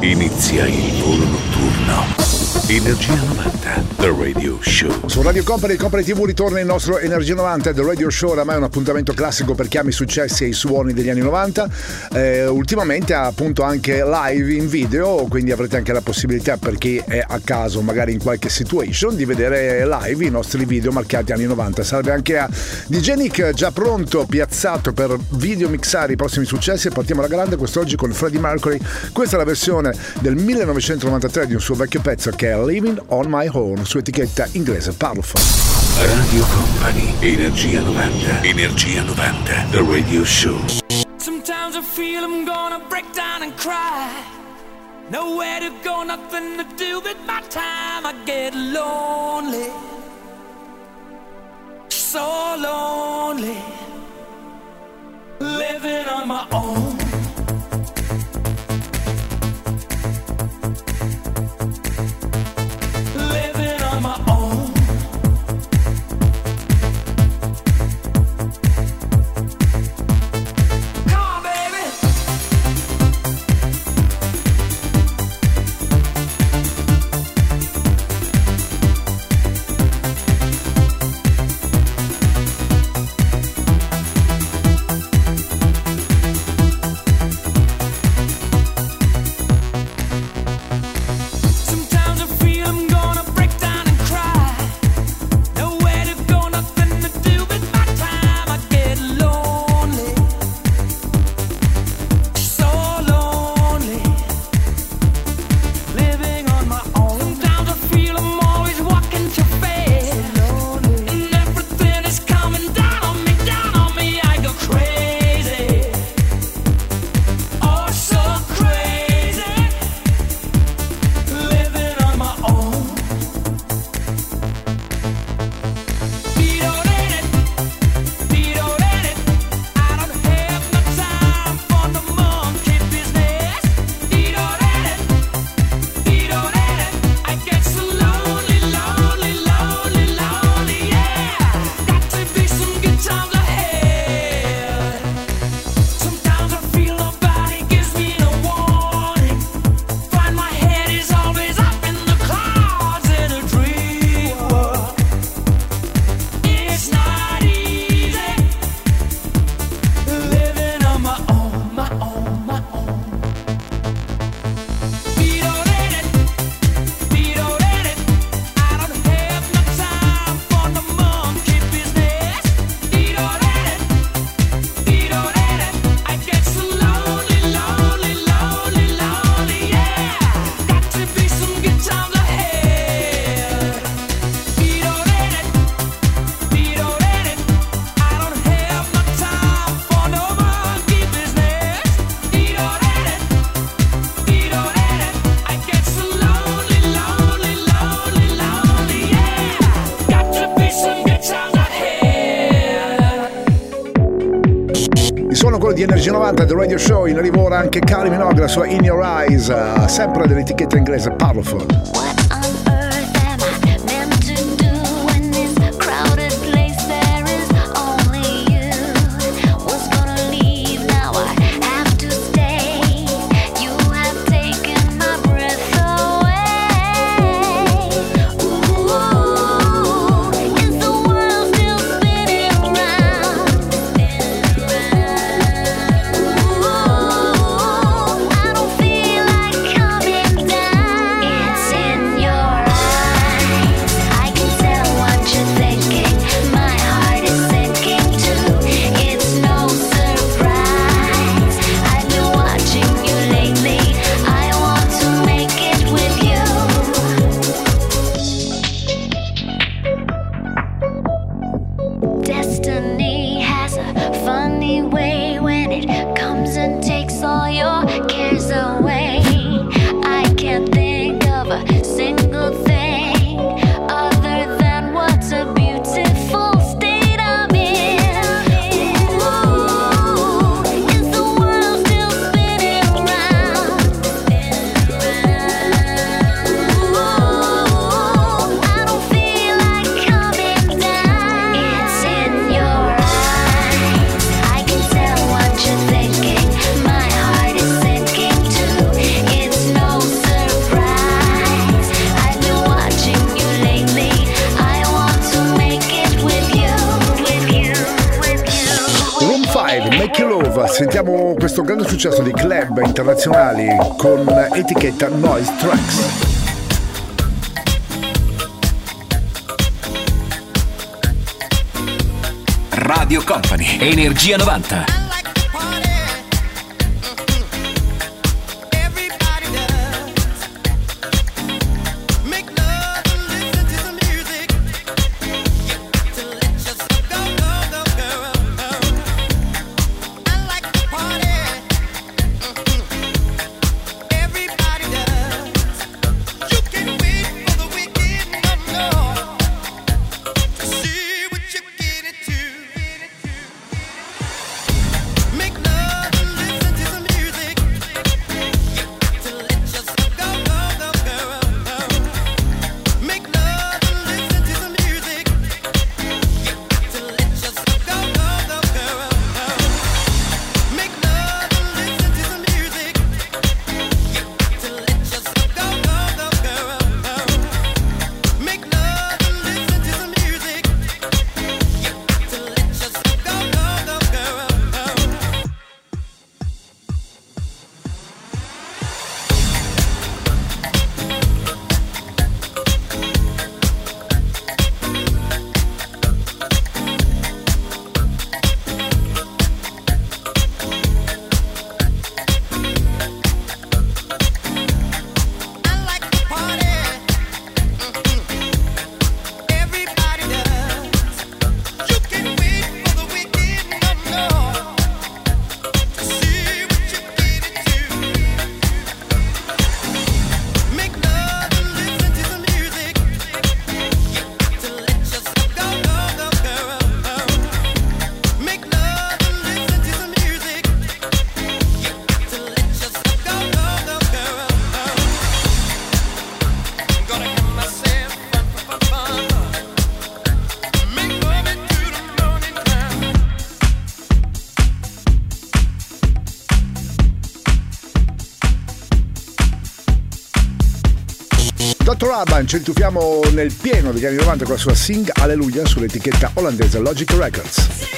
Inizia il volo notturno. Energia 90, The Radio Show. Su Radio Company, Company TV ritorna il nostro Energia 90, The Radio Show, oramai è un appuntamento classico per chi ama i successi e i suoni degli anni 90. Eh, ultimamente appunto anche live in video, quindi avrete anche la possibilità per chi è a caso, magari in qualche situation, di vedere live i nostri video marcati anni 90. Salve anche a DJ Nick, già pronto, piazzato per video mixare i prossimi successi. Partiamo alla grande quest'oggi con Freddie Mercury. Questa è la versione del 1993 di un suo vecchio pezzo che è Living on My Own su etichetta inglese Powerful. Radio Company, Energia 90, Energia 90, The Radio Show. Sometimes I feel I'm gonna break down and cry. Nowhere to go, nothing to do with my time. I get lonely, so lonely, living on my own. 90 The Radio Show in arrivo ora anche Kylie Minogue sua In Your Eyes sempre dell'etichetta inglese Powerful etichetta Noise Tracks. Radio Company, Energia 90. Rituffiamo nel pieno degli anni 90 con la sua Sing Alleluia sull'etichetta olandese Logic Records.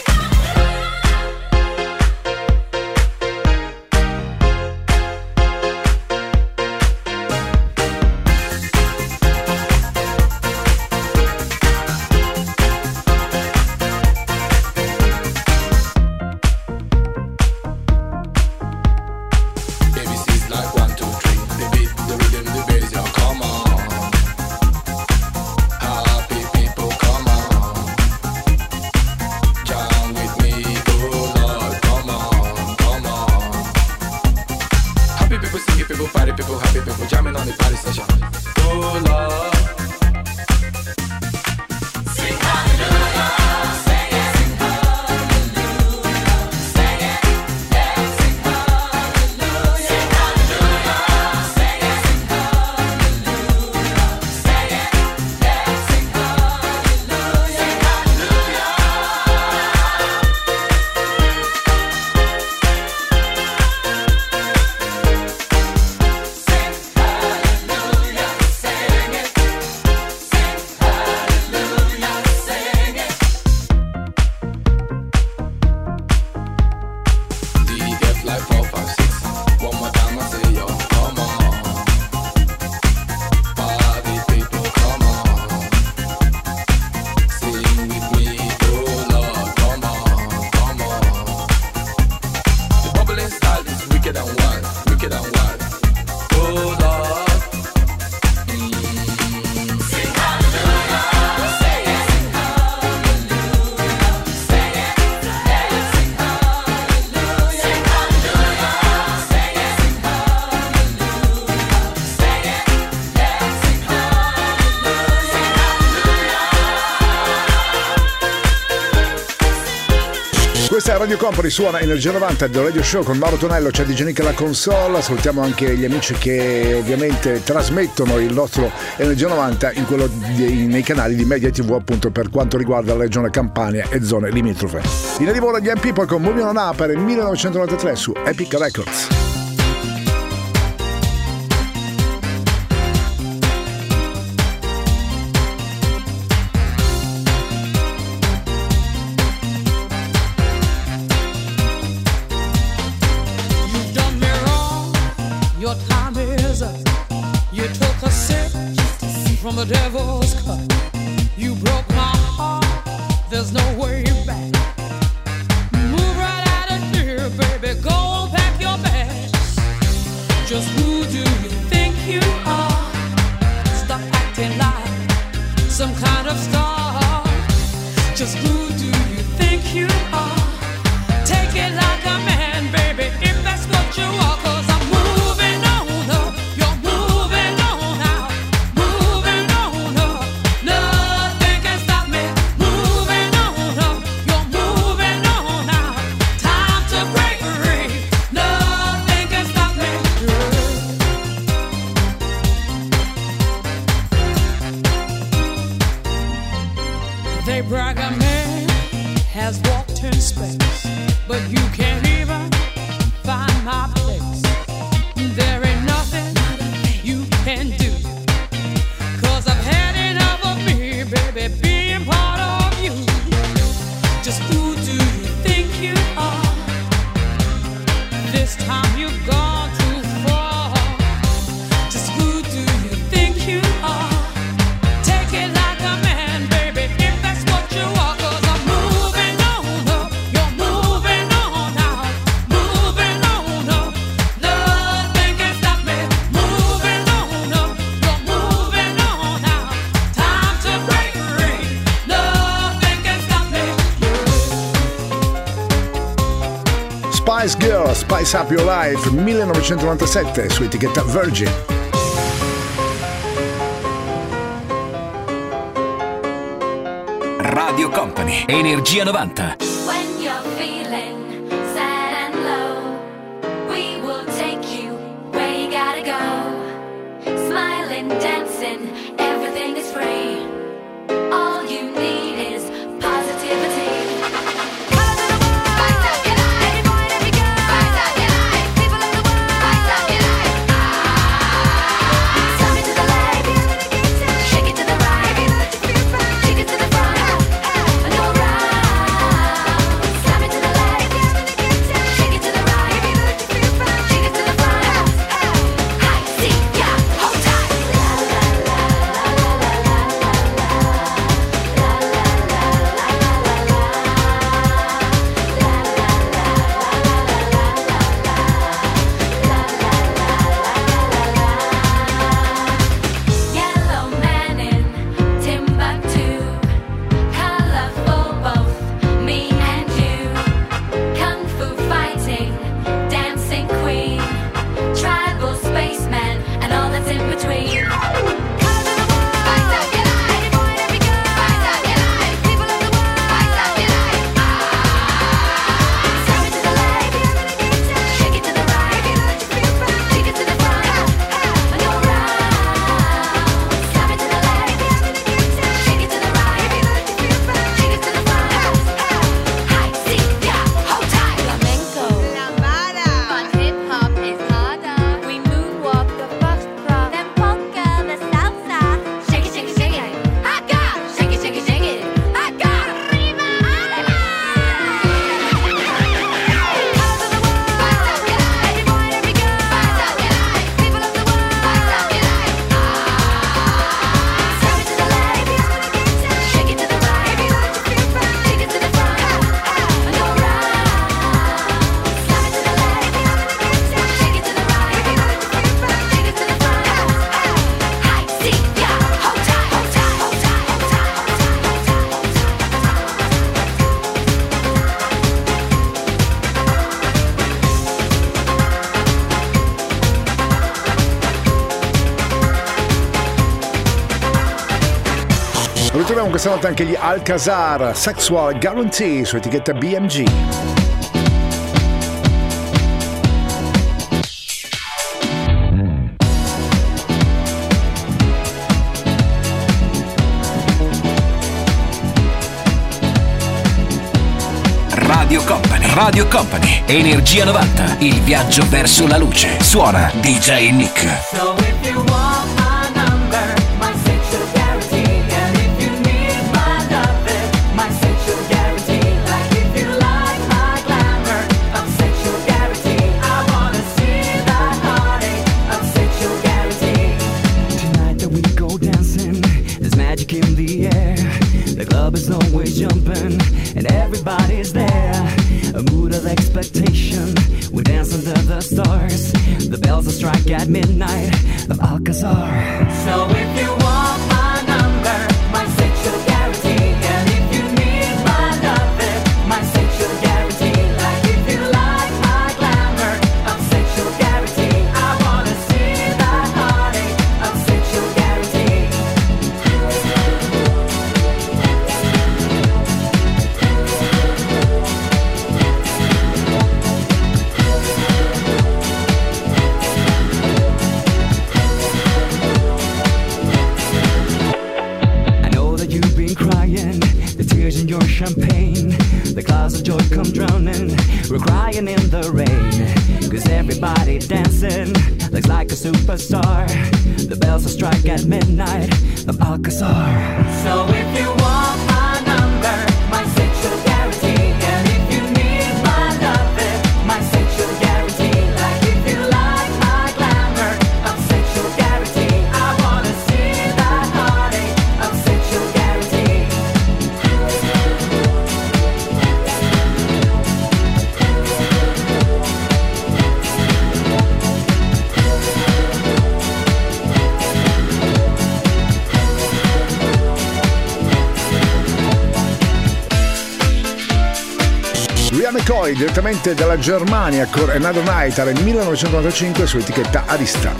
Radio Company suona Energia 90 del Radio Show con Mauro Tonello, c'è DJ Nick alla console, salutiamo anche gli amici che ovviamente trasmettono il nostro Energia 90 in di, nei canali di Media TV appunto per quanto riguarda la regione Campania e zone limitrofe. In arrivo la DM People con Moving on Up per il 1993 su Epic Records. 1997 su etichetta Virgin. Radio Company, Energia 90. Sono questa notte anche gli Alcazar Sexual Guarantee su etichetta BMG. Radio Company. Radio Company. Energia 90. Il viaggio verso la luce. Suona DJ Nick. come drowning. We're crying in the rain. Cause everybody dancing looks like a superstar. The bells will strike at midnight The Alcazar. So if you want. poi direttamente dalla Germania con Another Night nel 1995 su etichetta Arista.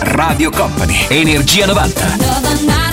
Radio Company, Energia 90.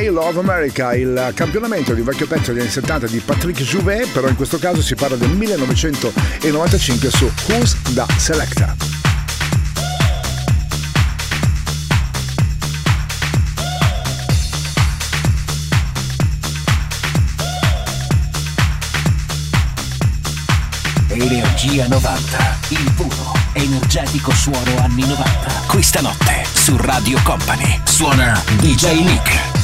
I Love America, il campionamento di un vecchio pezzo degli anni 70 di Patrick Jouvet, però in questo caso si parla del 1995 su Who's the Selector. Energia 90, il puro, energetico suono anni 90. Questa notte su Radio Company suona DJ Nick.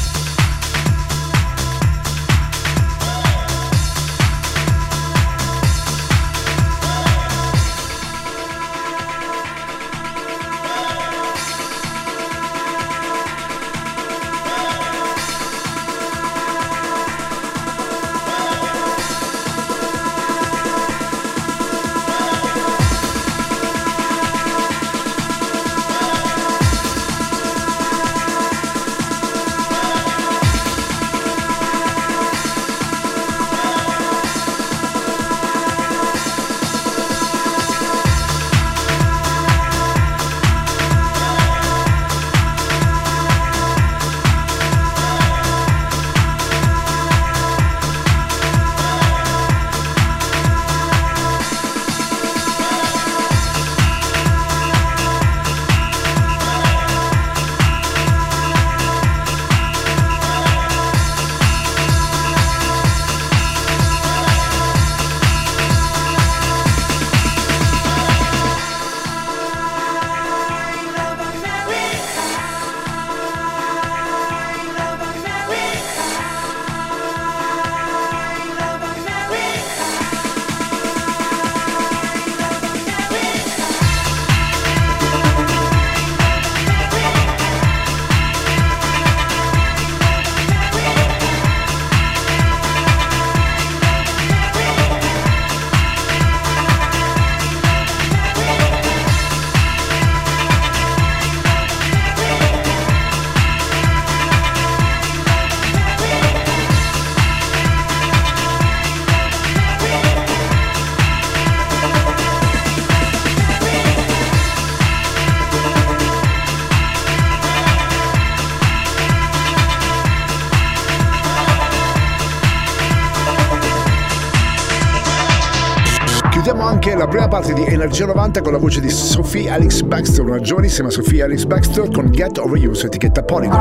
la prima parte di Energia 90 con la voce di Sophie Alex Baxter, una giovanissima Sophie Alex Baxter con Get Over You su etichetta Polygon.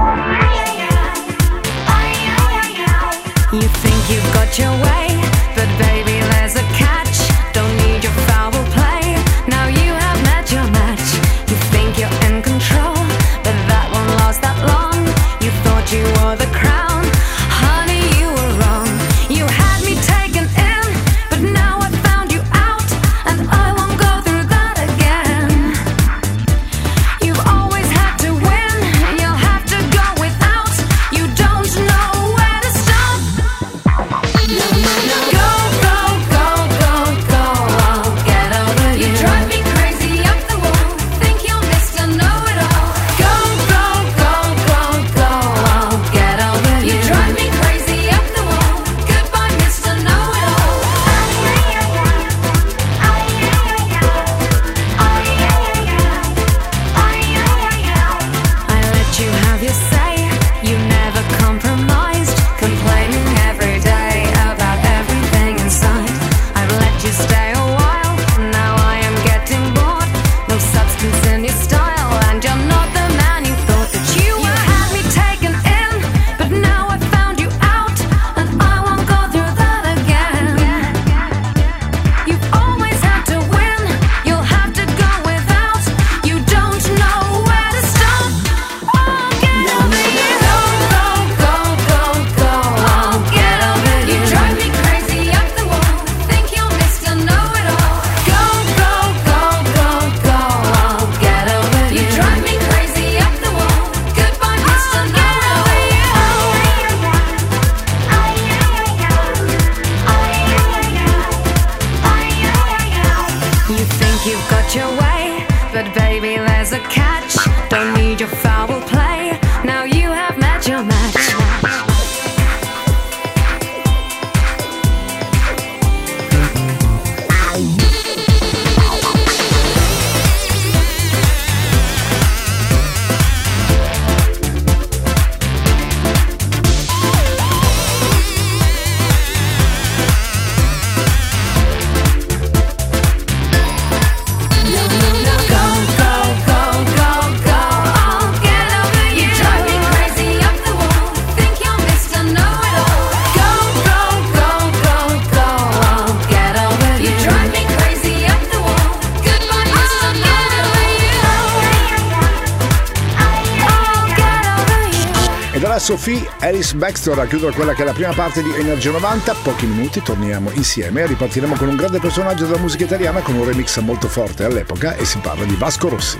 You think you've got your way Baxter a chiudere quella che è la prima parte di Energia 90. Pochi minuti torniamo insieme e ripartiremo con un grande personaggio della musica italiana con un remix molto forte all'epoca e si parla di Vasco Rossi.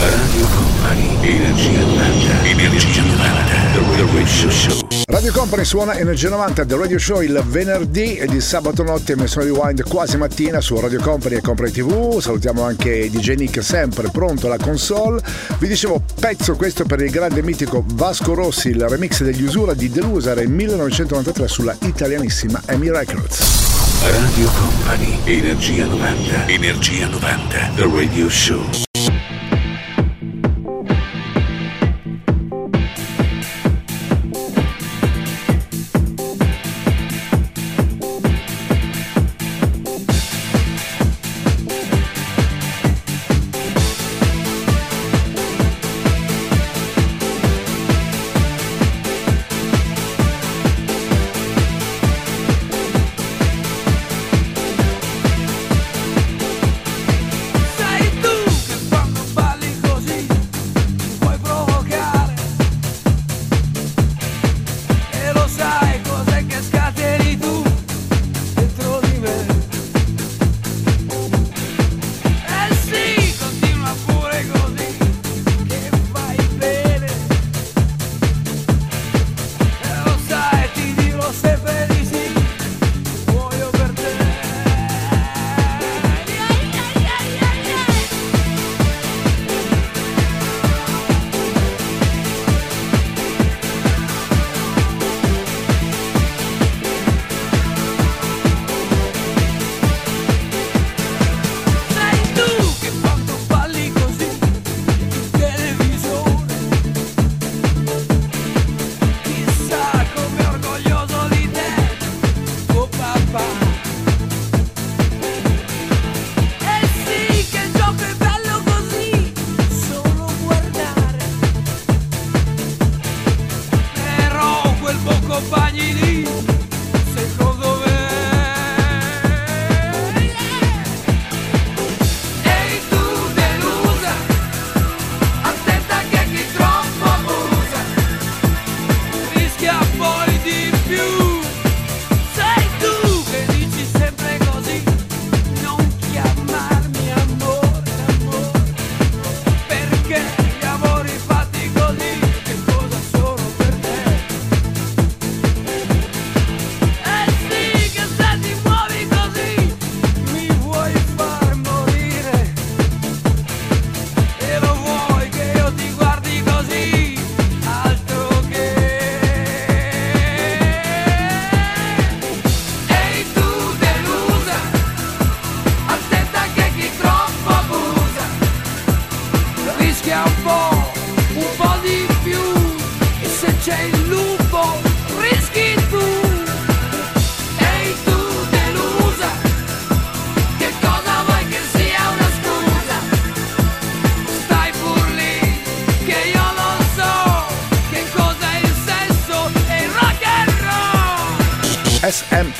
Radio Company, Energia 90, Energia 90, The Radio Show. Radio Company suona Energia 90 del Radio Show il venerdì e di sabato notte messo rewind quasi mattina su Radio Company e Company TV. Salutiamo anche DJ Nick sempre pronto alla console. Vi dicevo pezzo questo per il grande mitico Vasco Rossi, il remix degli Usura di Delusa nel 1993 sulla italianissima Amy Records. Radio Company, Energia 90, Energia 90, The Radio Show.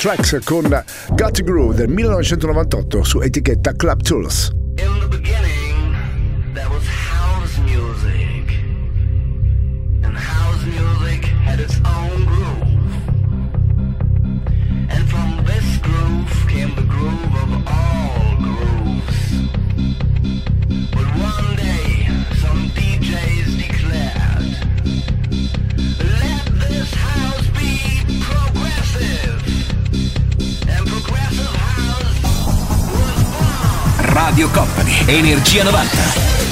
Tracks con Got to Groove del 1998 su etichetta Club Tools. Energia 90.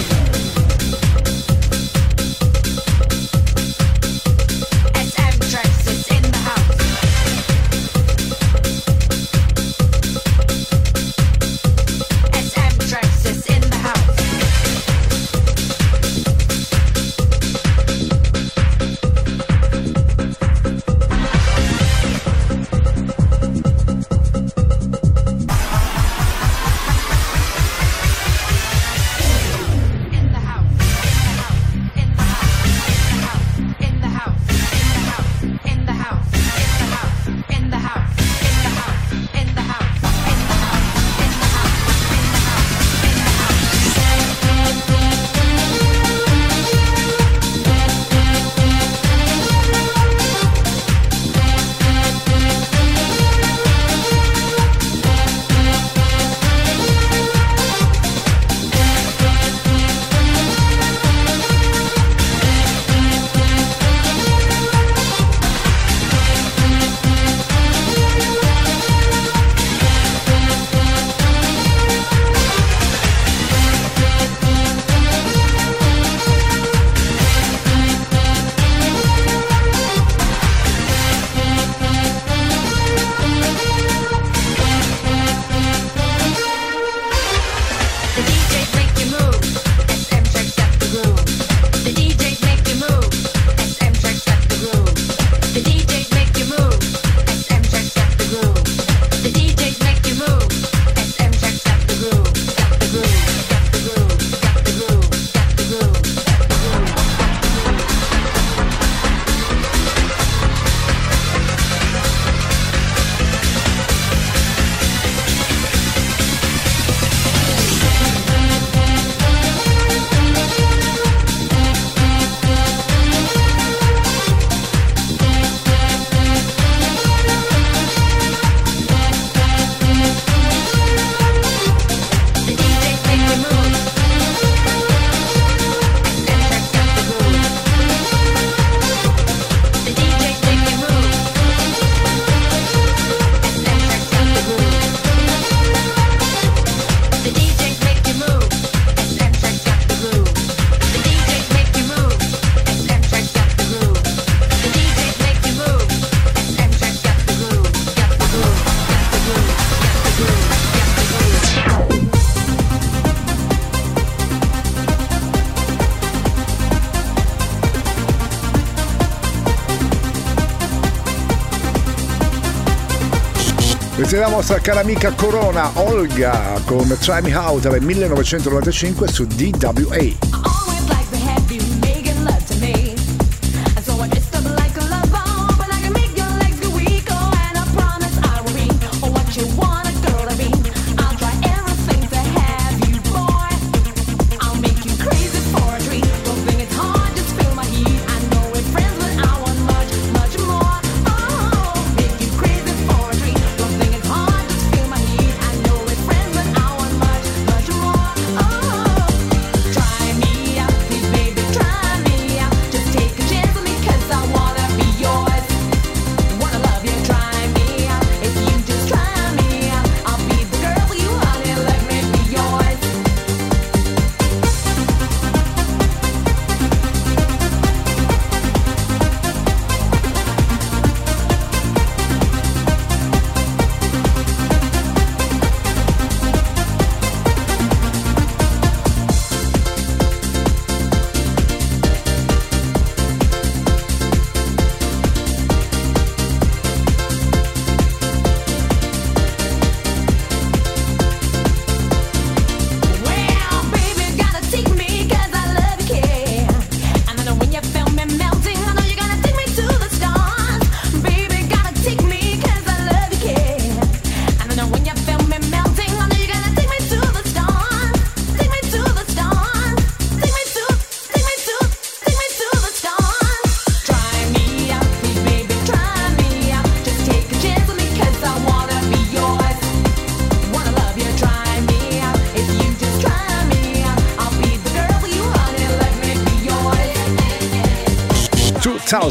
Sentiamo la vostra cara amica Corona Olga con Try Me Out del 1995 su DWA.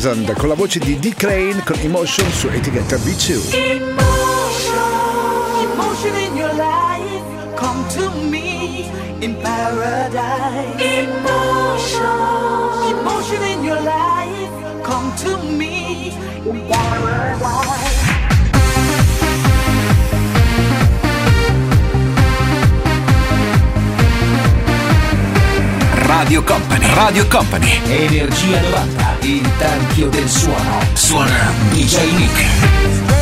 2000 con la voce di D. Crane con Emotion su etichetta B2. Emotion, emotion in your life, come to me in paradise. Emotion, emotion in your life, come to me in paradise. Radio Company, Radio Company, Energia 90, tarchio del suono. Suona DJ Nick.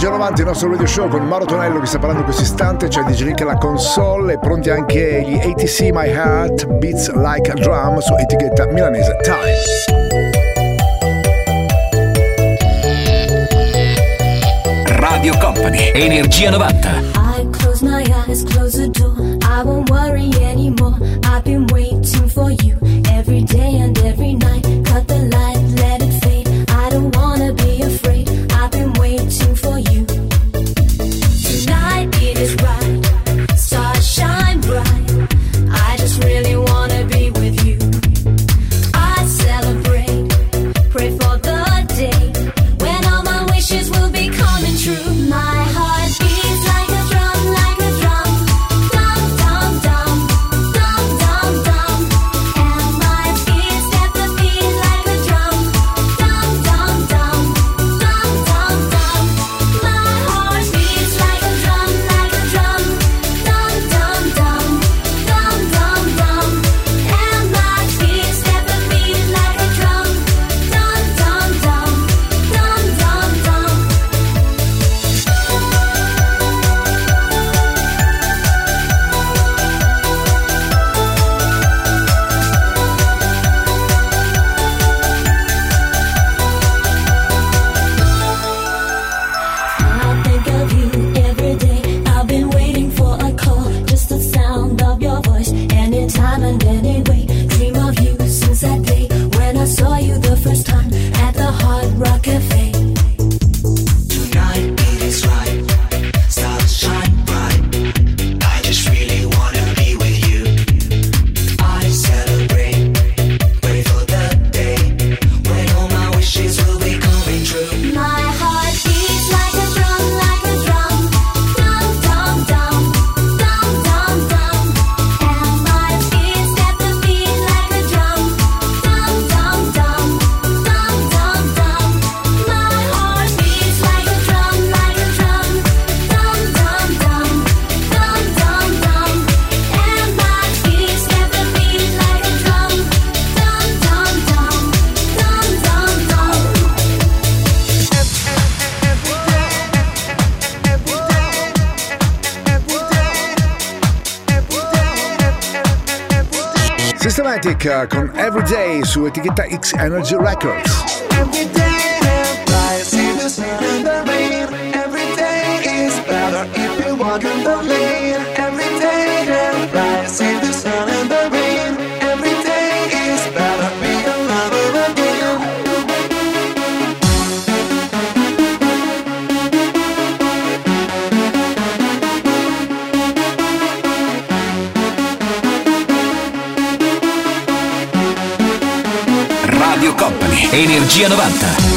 DJ 90, al nostro radio show con Maro Tonello che sta parlando in questo istante, cioè c'è DJ la console e pronti anche gli ATC My Heart Beats Like a Drum su etichetta milanese Time. Radio Company, Energia 90. close my eyes, close the door. I won't worry anymore. I've been waiting for you every day and every night. Cut the light. su etiqueta X Energy Records. Energia 90.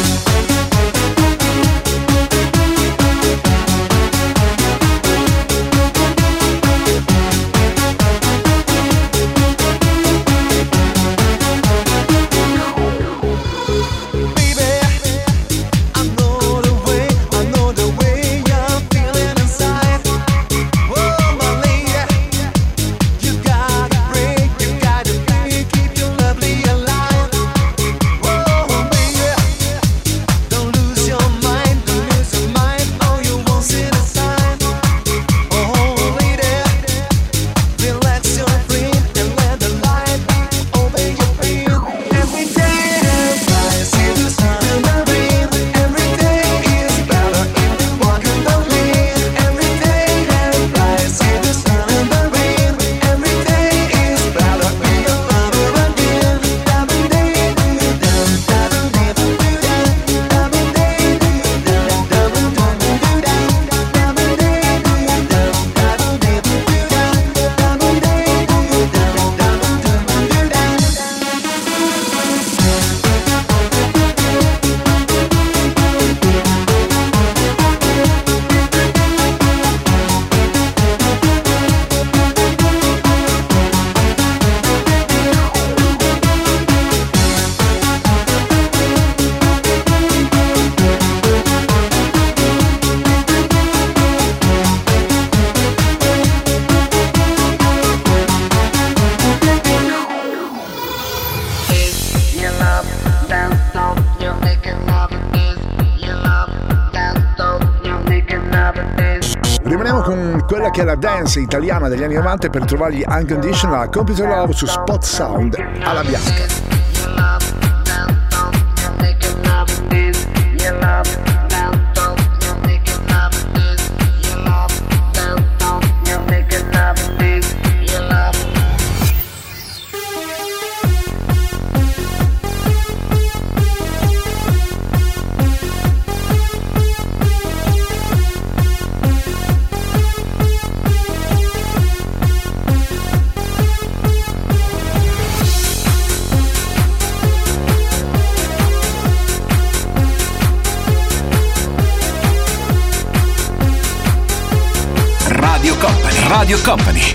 che è la dance italiana degli anni 90 per trovargli Unconditional Computer Love su Spot Sound alla bianca.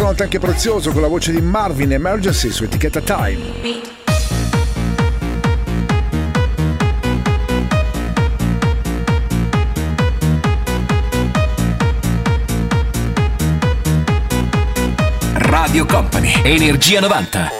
Stanotte anche prezioso con la voce di Marvin Emergency su etichetta Time. Radio Company, Energia 90.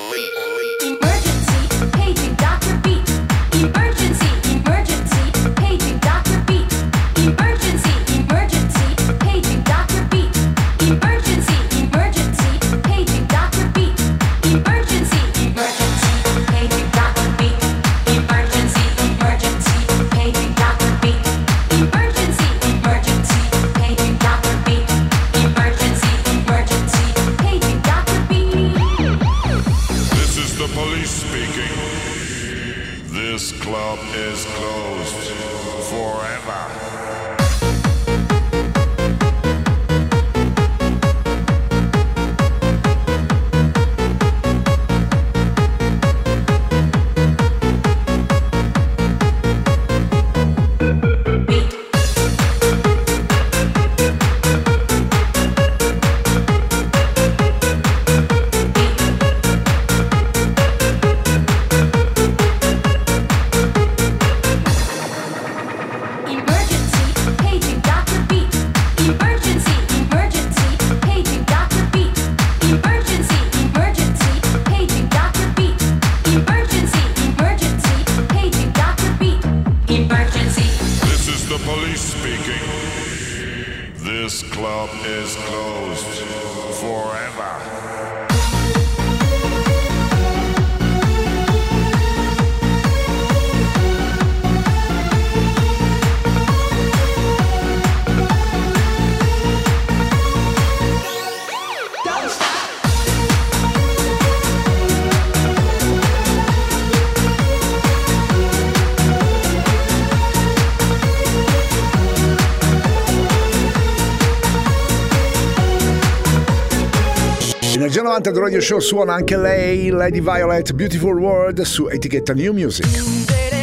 Musica 90 The Radio Show suona anche lei, Lady Violet, Beautiful World su etichetta New Music.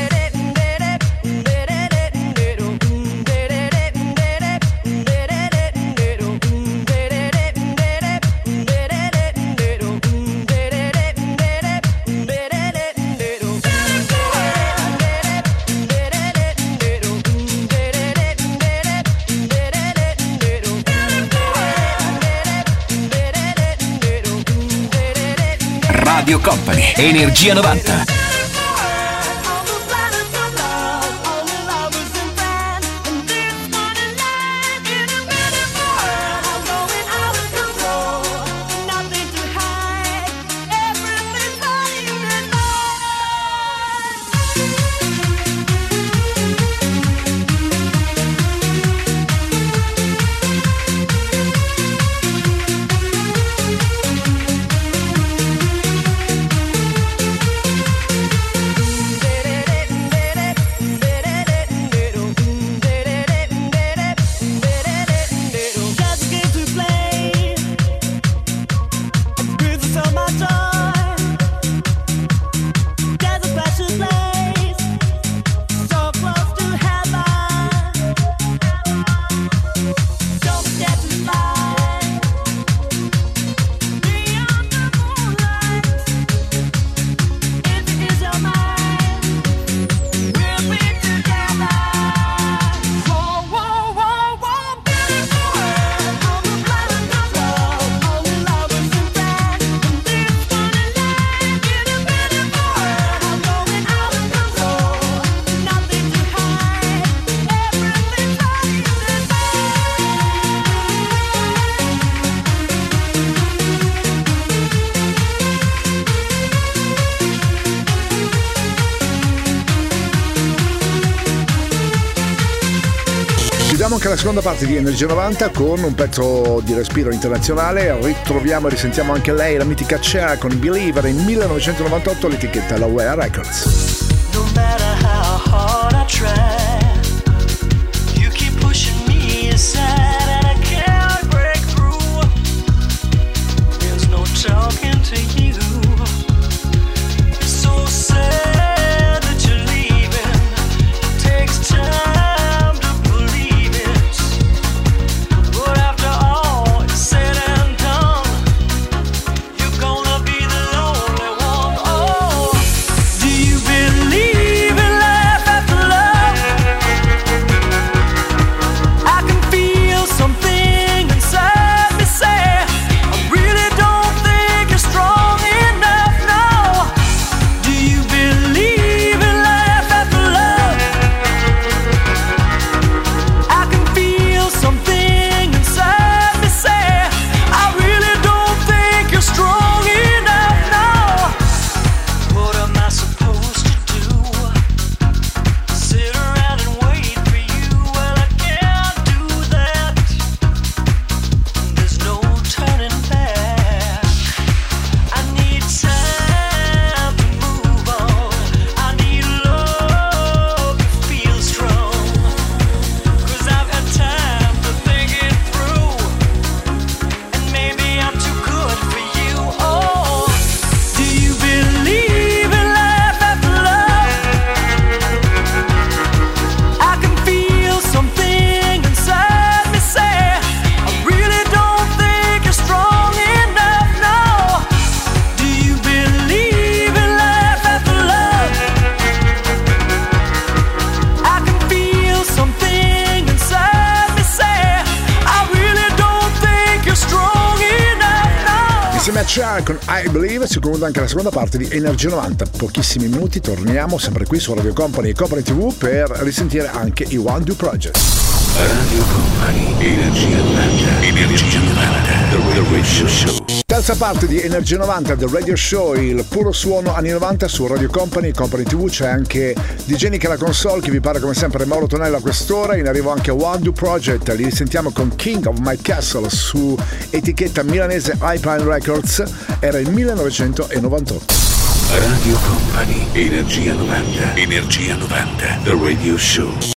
Energia 90 la seconda parte di Energia 90 con un pezzo di respiro internazionale. Ritroviamo e risentiamo anche lei, la mitica Cher con Believer in 1998 l'etichetta Laware Records. con I Believe si conclude anche la seconda parte di Energia 90. Pochissimi minuti torniamo sempre qui su Radio Company e Company TV per risentire anche i One Do Project. Radio Company, Energia 90, Energia 90, The Radio Show. Terza parte di Energia 90 The Radio Show, il puro suono anni 90 su Radio Company, Company TV, c'è anche DJ Nick la console che vi parla come sempre Mauro Tonella a quest'ora, in arrivo anche Wandu Project, li risentiamo con King of My Castle su etichetta milanese Ipine Records, era il 1998. Radio Company, Energia 90, Energia 90, The Radio Show.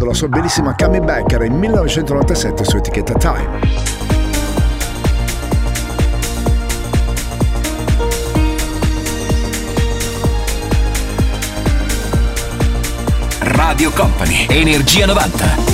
pubblicato la sua bellissima Coming Back era in 1997 su etichetta Time. Radio Company, Energia 90.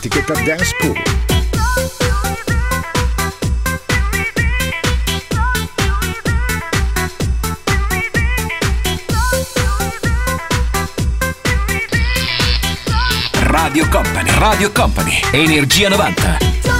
1999, etichetta Dance Pool. Radio Company, Radio Company, Energia 90.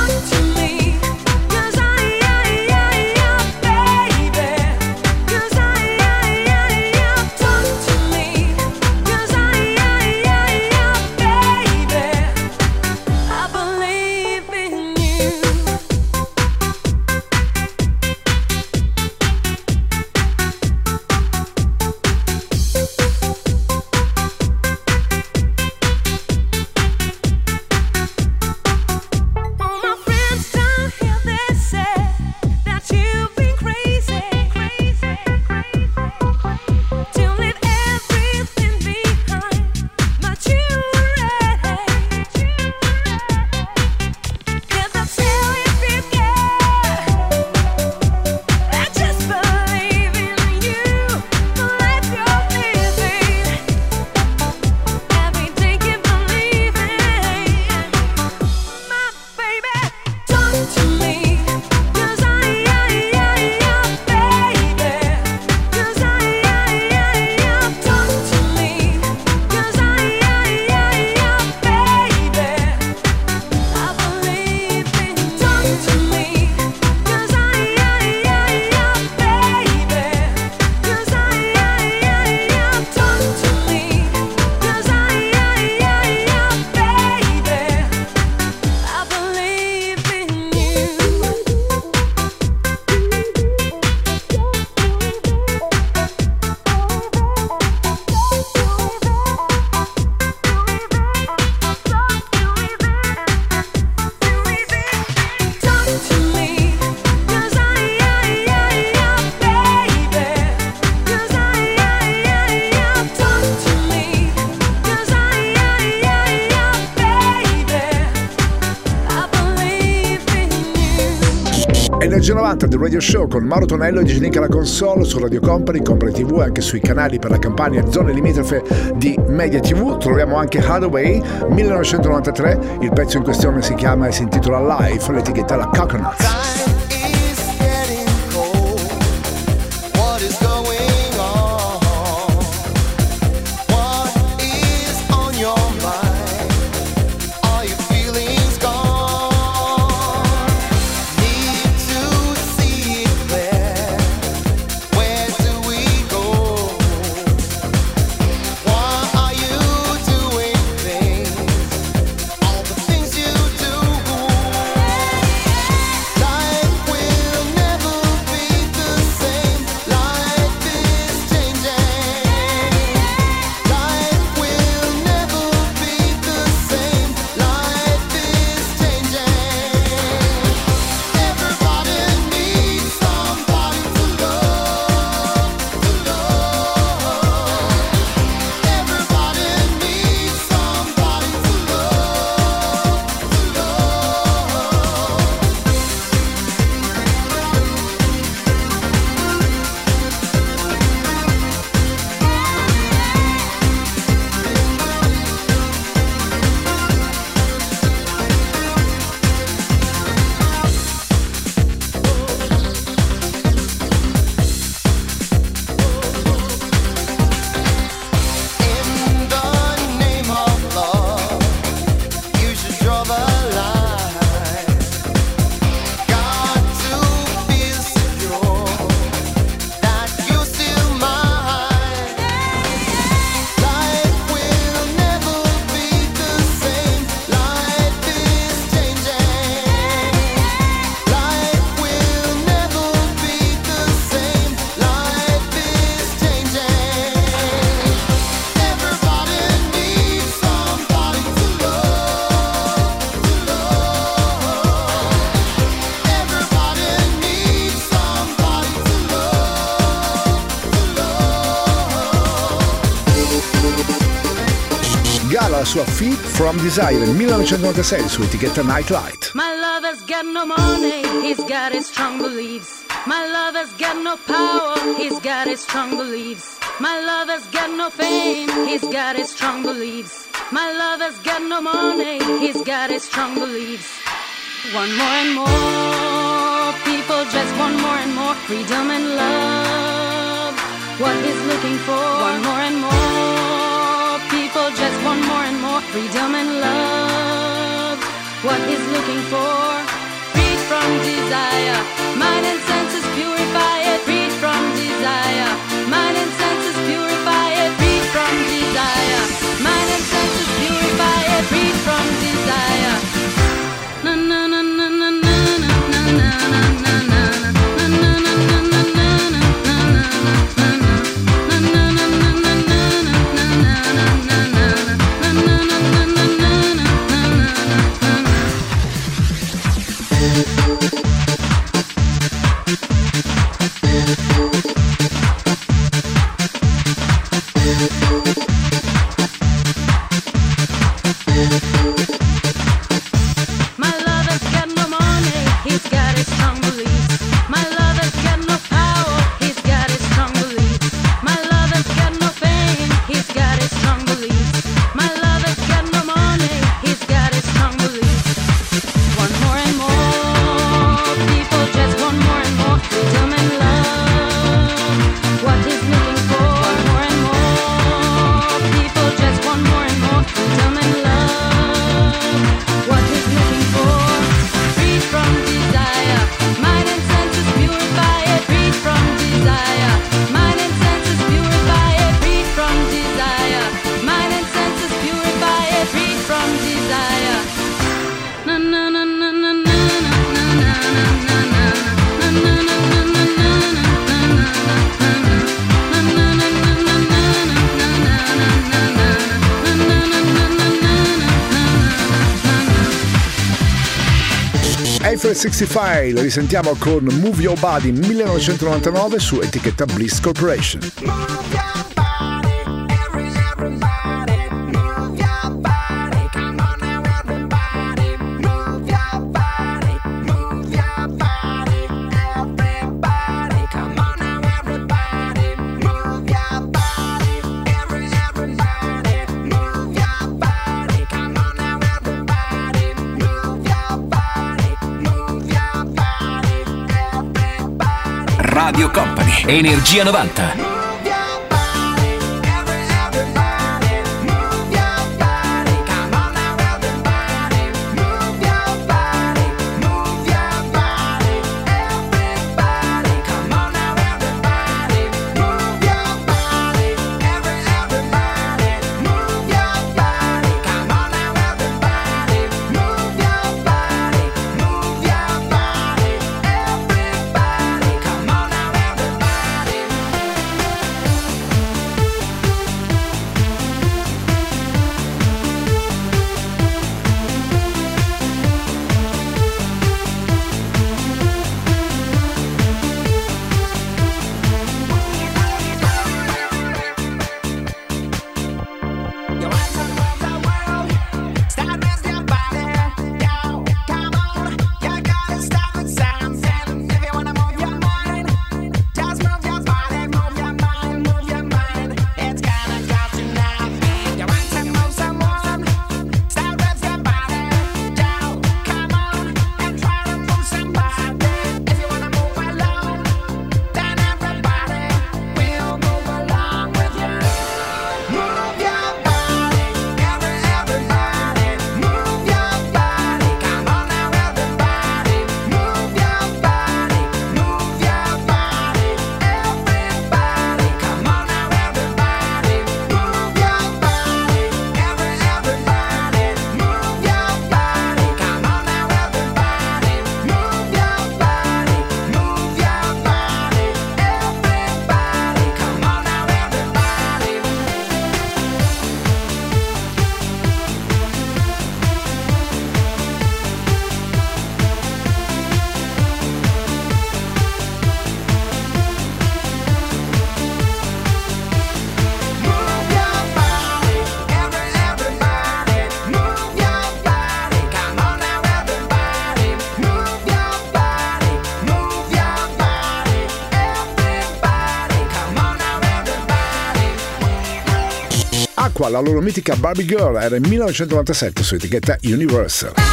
Energia 90 del Radio Show con Mauro Tonello e Genica la console su Radio Company, Company TV e anche sui canali per la campagna Zone Limitrofe di Media TV. Troviamo anche Hathaway 1993, il pezzo in questione si chiama e si intitola Life, l'etichetta la Coconuts. From Desire 1996 su etichetta Nightlight. My lover's got no money, he's got his strong beliefs. My lover's got no power, he's got his strong beliefs. My lover's got no fame, he's got his strong beliefs. My lover's got no money, he's got his strong beliefs. One more and more people just want more and more freedom and love. What he's looking for, one more and more freedom and love. What is looking for? freed from desire, mind and sense. 65, la risentiamo con Move Your Body 1999 su etichetta Bliss Corporation. Energia 90. la loro mitica Barbie Girl era il 1997 su etichetta Universal.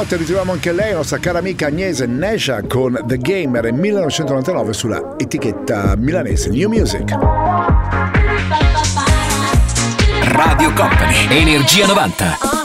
mezzanotte ritroviamo anche lei, la nostra cara amica agnese Nesha con The Gamer 1999 sulla etichetta milanese New Music. Radio Company, Energia 90.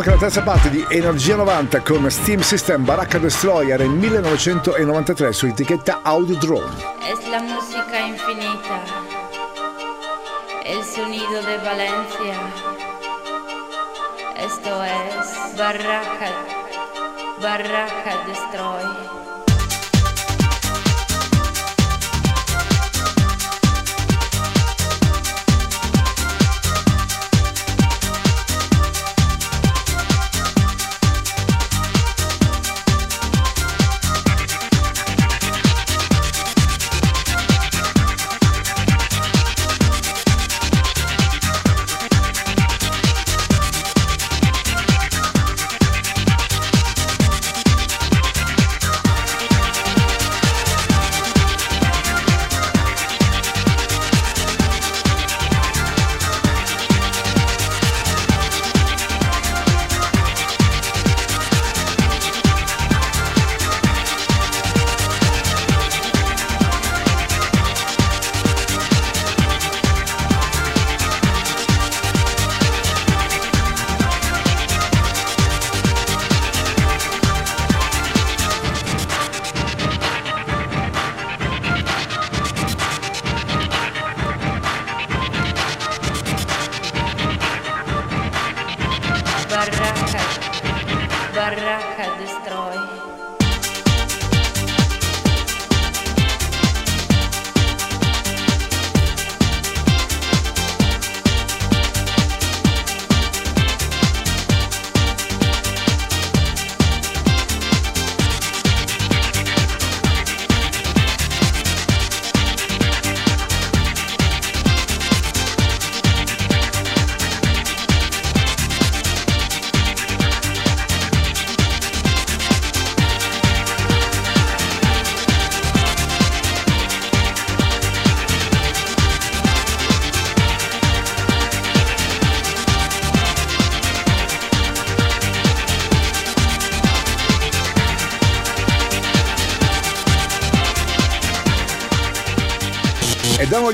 Anche la terza parte di Energia 90 con Steam System Baracca Destroyer nel 1993 su etichetta Audiodrome. Es la música infinita, el sonido de Valencia. Esto es Barraca, Barraca Destroy.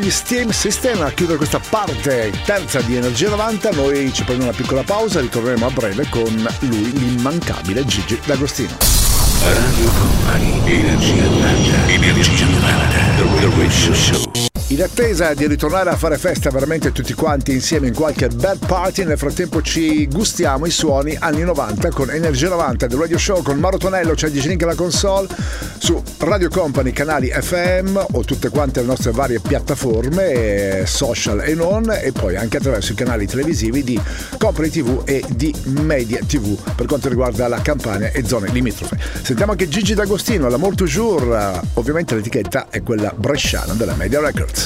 E danno gli Steam System a chiudere questa parte terza di Energia 90. Noi ci prendiamo una piccola pausa, ritorneremo a breve con lui, l'immancabile Gigi D'Agostino. Radio Company, Energia 90, Energia 90, The Radio Show. In attesa di ritornare a fare festa veramente tutti quanti insieme in qualche bad party, nel frattempo ci gustiamo i suoni anni 90 con Energia 90 del Radio Show con Mauro Tonello, c'è Gigi Link alla console su Radio Company, canali FM o tutte quante le nostre varie piattaforme social e non e poi anche attraverso i canali televisivi di Company TV e di Media TV per quanto riguarda la Campania e zone limitrofe. Sentiamo anche Gigi D'Agostino, l'Amour Toujours, ovviamente l'etichetta è quella bresciana della Media Records.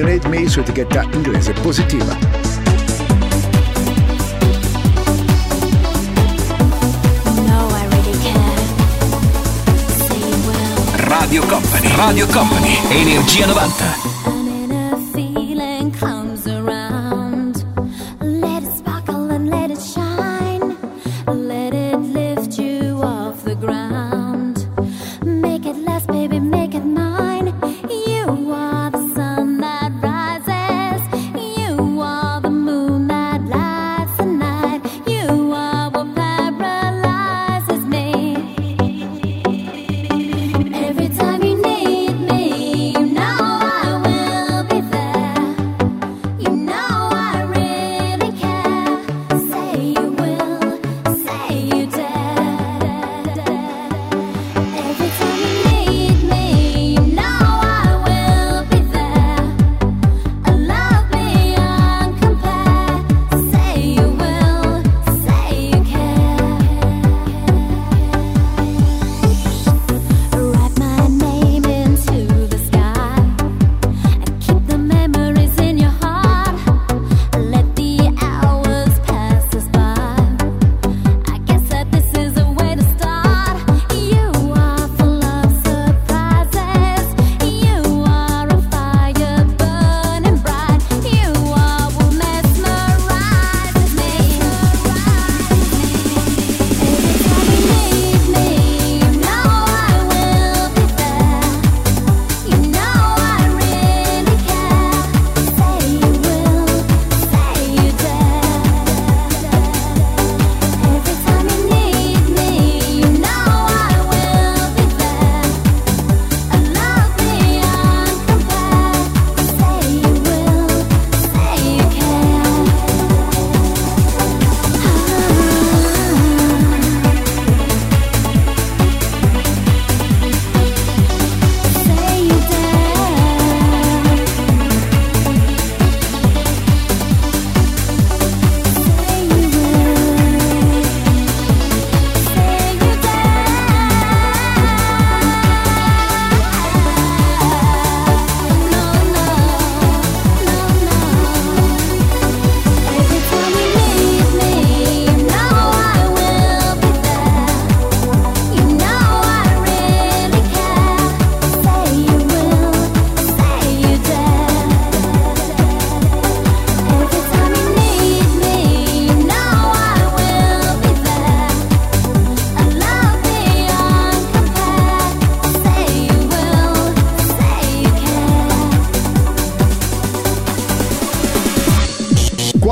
you need me so to get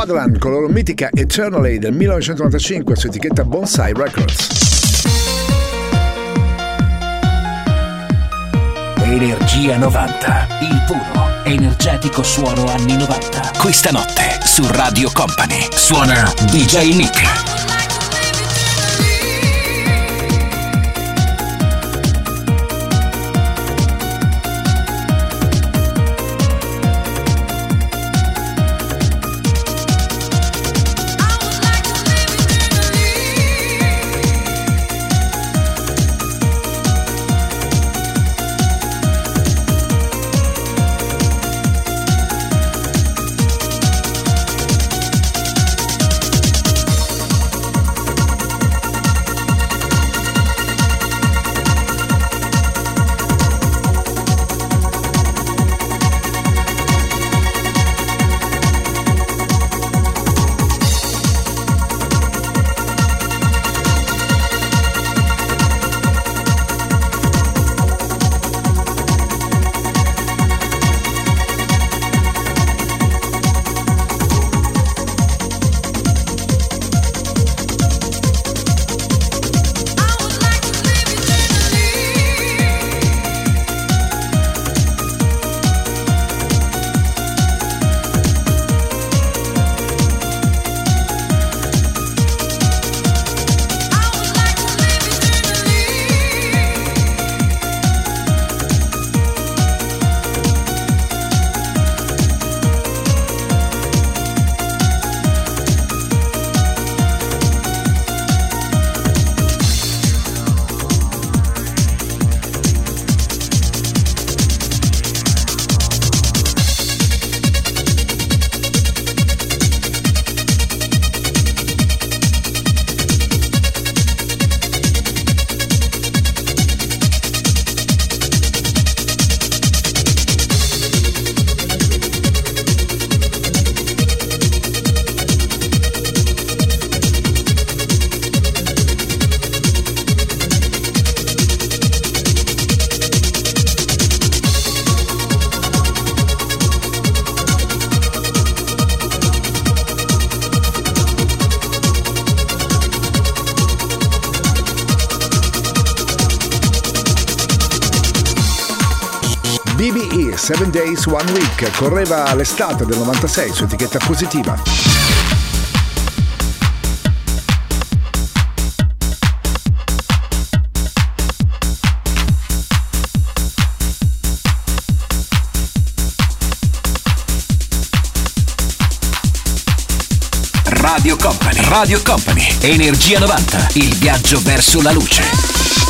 Shadowland con la loro mitica Eternal Aid del 1995 su etichetta Bonsai Records. Energia 90, il puro, energetico suono anni 90. Questa notte su Radio Company suona DJ Nick. One Week, correva l'estate del 96 su etichetta positiva. Radio Company, Radio Company, Energia 90, il viaggio verso la luce.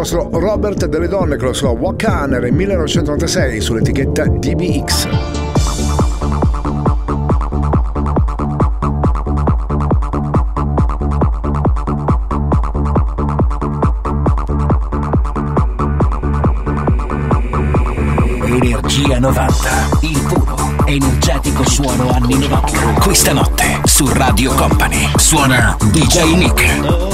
Nostro Robert delle Donne con la sua Wakaner nel 1996 sull'etichetta DBX. Energia 90, il puro, energetico suono anni 90. Questa notte su Radio Company suona DJ Nick.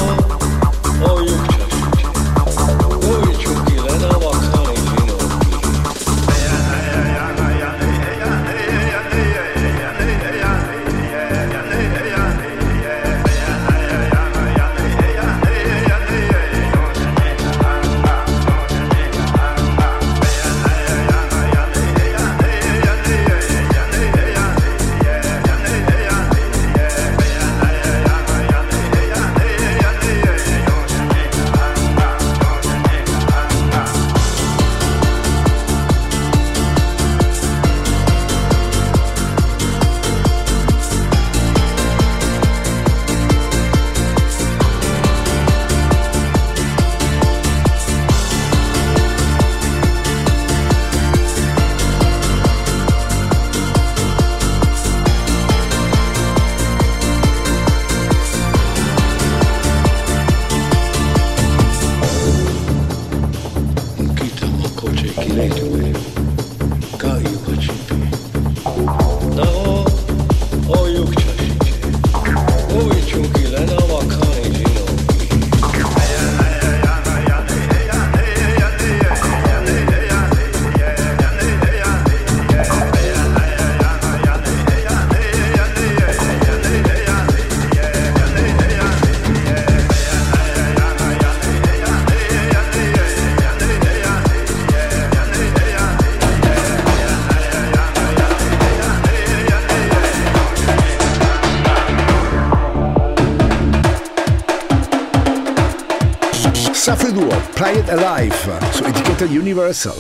Safri Duo, Play It Alive su etichetta Universal.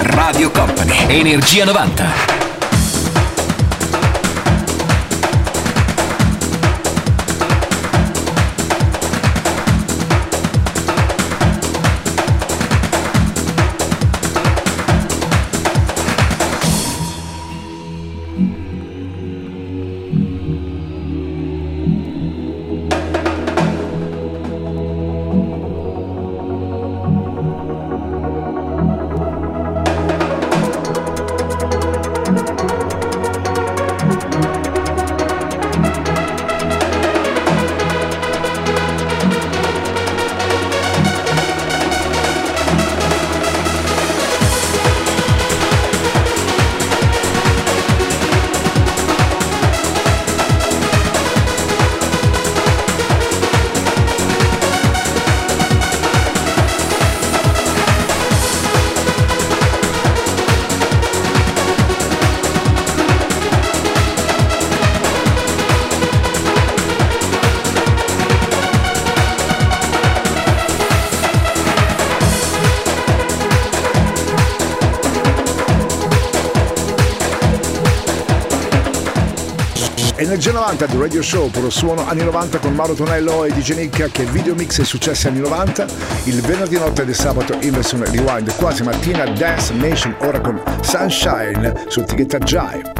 Radio Company, Energia 90. Energia 90 The Radio Show, puro suono anni 90 con Mauro Tonello e DJ Nick che video mix e successi anni 90. Il venerdì notte del sabato in versione rewind, quasi mattina Dance Nation, ora con Sunshine su etichetta Jive.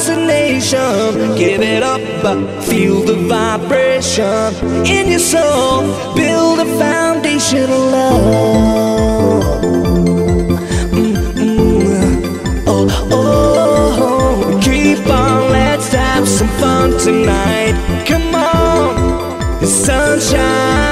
Right across the nation. Give it up, feel the vibration in your soul. Build a foundation of love. Mm-mm. Oh, oh, oh, keep on, let's have some fun tonight. Come on, sunshine.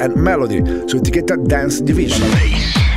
And Melody su etichetta Dance Division.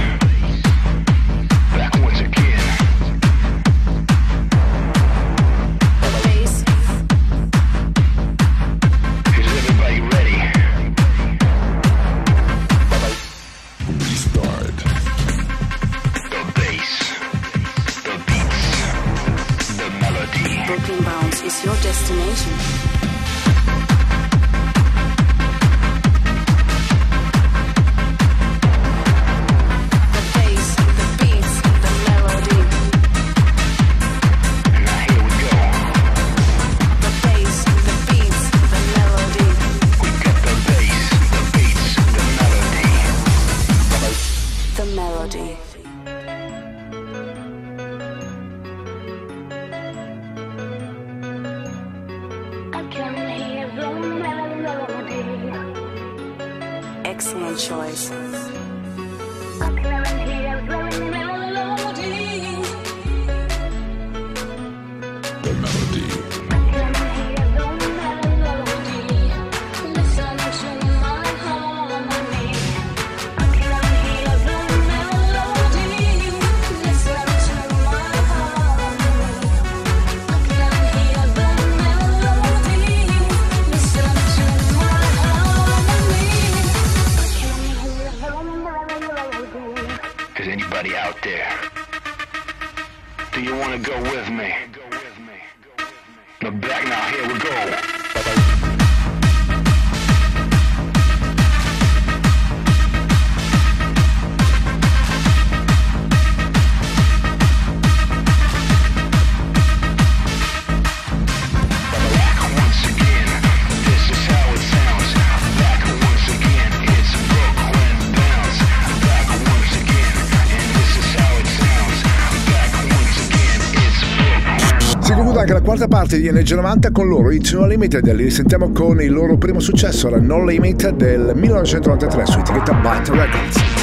Quarta parte di Energia 90 con loro, It's No Limited. Li risentiamo con il loro primo successo, la No Limit del 1993 su etichetta Byte Records.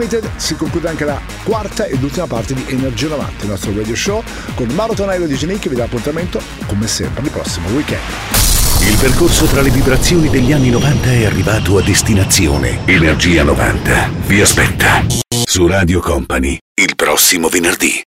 Limited si conclude anche la quarta ed ultima parte di Energia 90, il nostro radio show, con Maro Tonello di Geni che vi dà appuntamento, come sempre, il prossimo weekend. Il percorso tra le vibrazioni degli anni 90 è arrivato a destinazione. Energia 90 vi aspetta su Radio Company il prossimo venerdì.